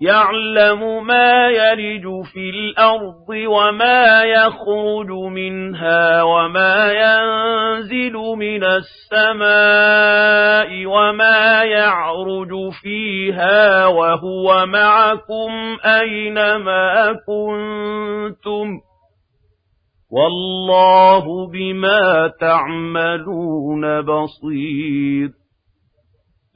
يعلم ما يلج في الأرض وما يخرج منها وما ينزل من السماء وما يعرج فيها وهو معكم أينما كنتم والله بما تعملون بصير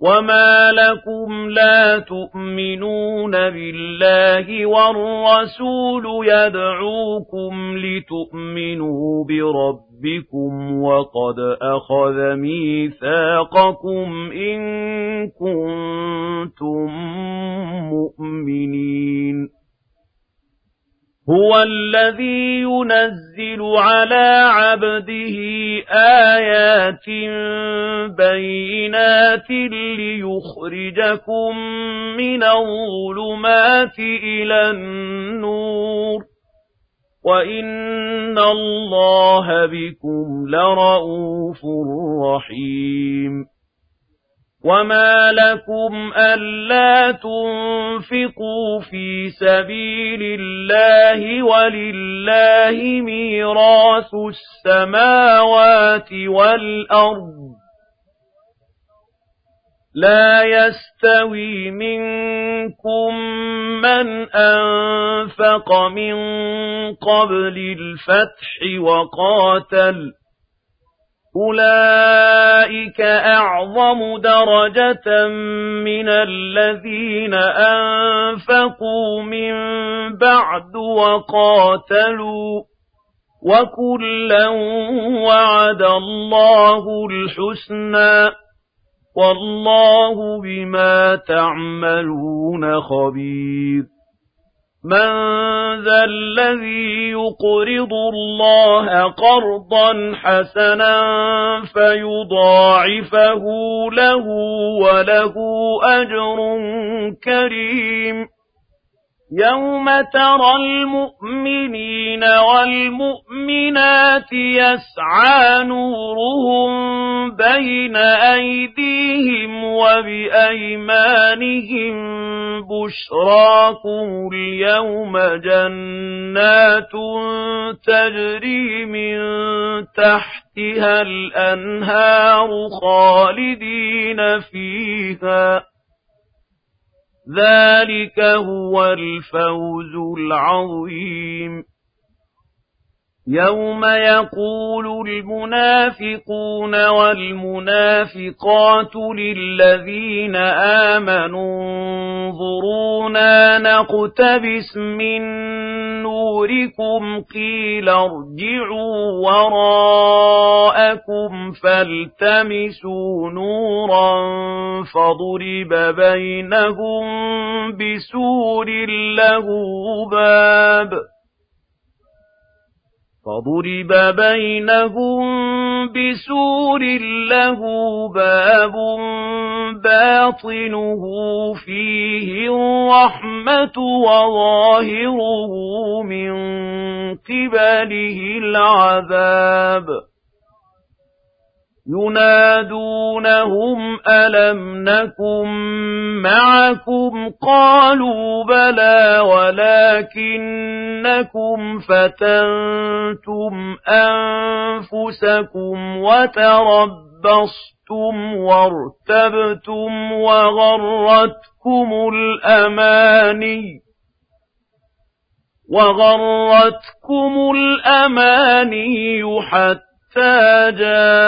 وما لكم لا تؤمنون بالله والرسول يدعوكم لتؤمنوا بربكم وقد أخذ ميثاقكم إن كنتم مؤمنين هو الذي ينزل على عبده آيات بينات ليخرجكم من الظلمات إلى النور وإن الله بكم لرؤوف رحيم وما لكم ألا تنفقوا في سبيل الله ولله ميراث السماوات والأرض لا يستوي منكم من أنفق من قبل الفتح وقاتل أولئك أعظم درجة من الذين أنفقوا من بعد وقاتلوا وكلا وعد الله الحسنى والله بما تعملون خبير من ذا الذي يقرض الله قرضا حسنا فيضاعفه له وله أجر كريم. يوم ترى المؤمنين والمؤمنات يسعى نورهم بين أيديهم وبأيمانهم بشراكم اليوم جنات تجري من تحتها الأنهار خالدين فيها ذلك هو الفوز العظيم يوم يقول المنافقون والمنافقات للذين آمنوا انظرونا نقتبس من دُبُورِكُمْ قِيلَ ارْجِعُوا وَرَاءَكُمْ فَالْتَمِسُوا نُورًا فَضُرِبَ بَيْنَهُم بِسُورٍ لَّهُ بَابٌ فَضُرِبَ بَيْنَهُم بِسُورٍ لَّهُ بَابٌ بَاطِنُهُ فِيهِ الرَّحْمَةُ وَظَاهِرُهُ مِن قِبَلِهِ الْعَذَابُ. يُنَادُونَهُمْ أَلَمْ نَكُن مَّعَكُمْ قَالُوا بَلَىٰ وَلَٰكِنَّكُمْ فَتَنتُمْ أَنفُسَكُمْ وَتَرَبَّصْتُمْ وَارْتَبْتُمْ وَغَرَّتْكُمُ الْأَمَانِيُّ وَغَرَّتْكُمُ الْأَمَانِيُّ حَتَّىٰ جَاءَ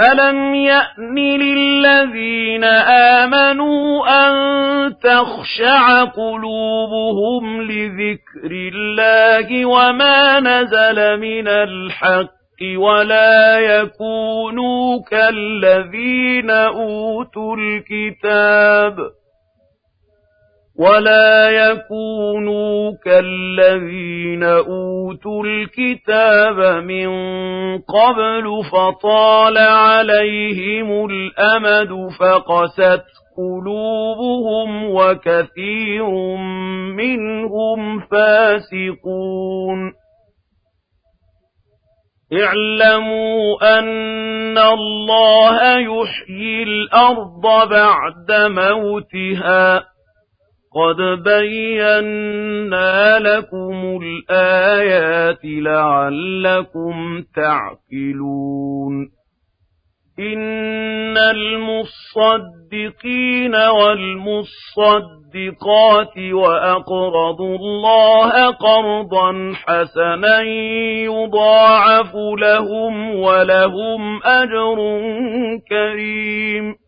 أَلَمْ يَأْنِ لِلَّذِينَ آمَنُوا أَن تَخْشَعَ قُلُوبُهُمْ لِذِكْرِ اللَّهِ وَمَا نَزَلَ مِنَ الْحَقِّ وَلَا يَكُونُوا كَالَّذِينَ أُوتُوا الْكِتَابَ وَلَا يَكُونُوا كَالَّذِينَ أُوتُوا الْكِتَابَ مِن قَبْلُ فَطَالَ عَلَيْهِمُ الْأَمَدُ فَقَسَتْ قُلُوبُهُمْ وَكَثِيرٌ مِّنْهُمْ فَاسِقُونَ اعْلَمُوا أَنَّ اللَّهَ يُحْيِي الْأَرْضَ بَعْدَ مَوْتِهَا قَدْ بَيَّنَّا لَكُمُ الْآيَاتِ لَعَلَّكُمْ تَعْقِلُونَ إِنَّ الْمُصَّدِّقِينَ وَالْمُصَّدِّقَاتِ وَأَقْرَضُوا اللَّهَ قَرْضًا حَسَنًا يُضَاعَفُ لَهُمْ وَلَهُمْ أَجْرٌ كَرِيمٌ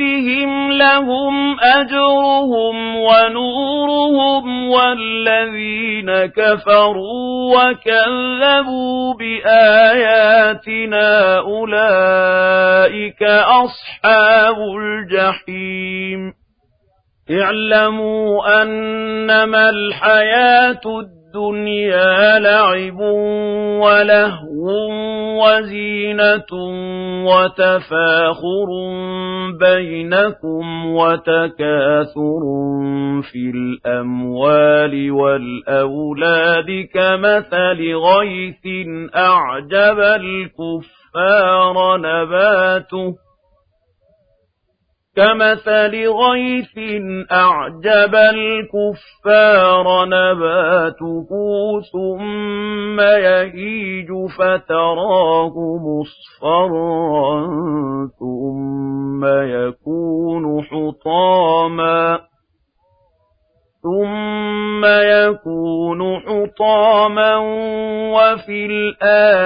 رَبِّهِمْ لَهُمْ أَجْرُهُمْ وَنُورُهُمْ وَالَّذِينَ كَفَرُوا وَكَذَّبُوا بِآيَاتِنَا أُولَئِكَ أَصْحَابُ الْجَحِيمِ اعْلَمُوا أَنَّمَا الْحَيَاةُ الدُّنْيَا لَعِبٌ وَلَهْوٌ وَزِينَةٌ وَتَفَاخُرٌ بَيْنَكُمْ وَتَكَاثُرٌ فِي الْأَمْوَالِ وَالْأَوْلَادِ كَمَثَلِ غَيْثٍ أَعْجَبَ الْكُفَّارَ نَبَاتُهُ كَمَثَلِ غَيْثٍ أَعْجَبَ الْكُفَّارَ نَبَاتُهُ ثُمَّ يَهِيجُ فَتَرَاهُ مُصْفَرًّا ثُمَّ يَكُونُ حُطَامًا ثُمَّ يَكُونُ حُطَامًا وَفِي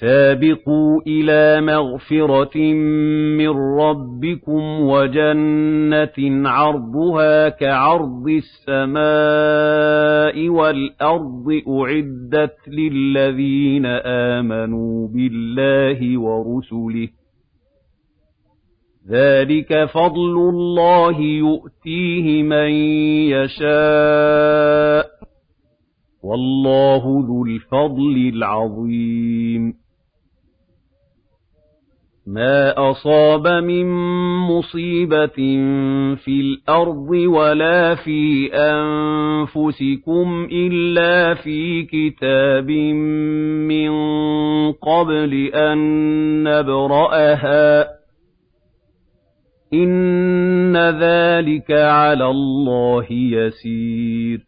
سابقوا إلى مغفرة من ربكم وجنة عرضها كعرض السماء والأرض أعدت للذين آمنوا بالله ورسله. ذلك فضل الله يؤتيه من يشاء. والله ذو الفضل العظيم. مَا أَصَابَ مِن مُّصِيبَةٍ فِي الْأَرْضِ وَلَا فِي أَنفُسِكُمْ إِلَّا فِي كِتَابٍ مِّن قَبْلِ أَن نَّبْرَأَهَا ۚ إِنَّ ذَٰلِكَ عَلَى اللَّهِ يَسِيرٌ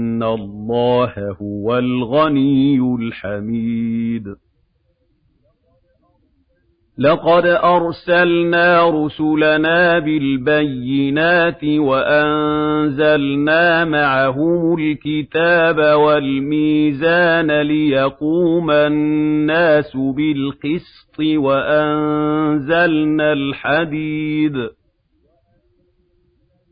اللَّهَ هُوَ الْغَنِيُّ الْحَمِيدُ لَقَدْ أَرْسَلْنَا رُسُلَنَا بِالْبَيِّنَاتِ وَأَنزَلْنَا مَعَهُمُ الْكِتَابَ وَالْمِيزَانَ لِيَقُومَ النَّاسُ بِالْقِسْطِ وَأَنزَلْنَا الْحَدِيدَ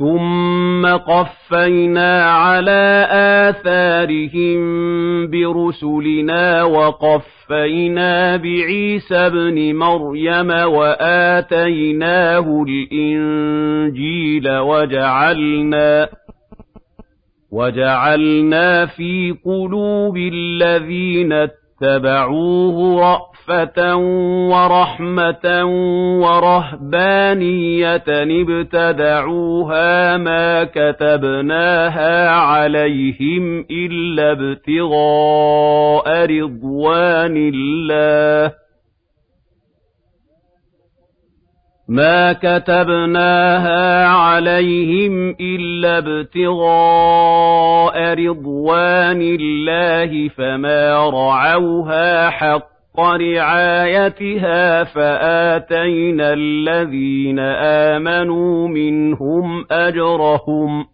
ثُمَّ قَفَّيْنَا عَلَىٰ آثَارِهِم بِرُسُلِنَا وَقَفَّيْنَا بِعِيسَى ابْنِ مَرْيَمَ وَآتَيْنَاهُ الْإِنجِيلَ وَجَعَلْنَا وَجَعَلْنَا فِي قُلُوبِ الَّذِينَ اتَّبَعُوهُ رَأْفَةً وَرَحْمَةً وَرَهْبَانِيَّةً ابْتَدَعُوهَا مَا كَتَبْنَاهَا عَلَيْهِمْ إِلَّا ابْتِغَاءَ رِضْوَانِ اللَّهِ مَا كَتَبْنَاهَا عَلَيْهِمْ إِلَّا ابْتِغَاءَ رِضْوَانِ اللَّهِ فَمَا رَعَوْهَا حَقَّ رِعَايَتِهَا فَآتَيْنَا الَّذِينَ آمَنُوا مِنْهُمْ أَجْرَهُمْ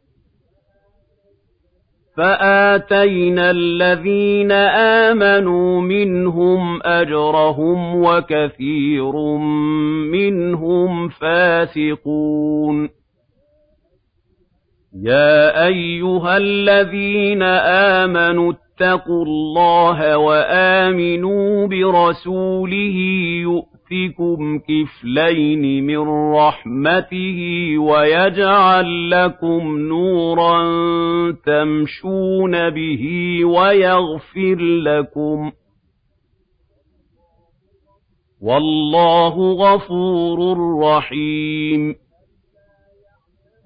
فَآتَيْنَا الَّذِينَ آمَنُوا مِنْهُمْ أَجْرَهُمْ وَكَثِيرٌ مِّنْهُمْ فَاسِقُونَ يَا أَيُّهَا الَّذِينَ آمَنُوا اتَّقُوا اللَّهَ وَآمِنُوا بِرَسُولِهِ يُؤْتِكُمْ كِفْلَيْنِ مِن رَّحْمَتِهِ وَيَجْعَل لَّكُمْ نُورًا تَمْشُونَ بِهِ وَيَغْفِرْ لَكُمْ ۗ وَاللَّهُ غَفُورٌ رَّحِيمٌ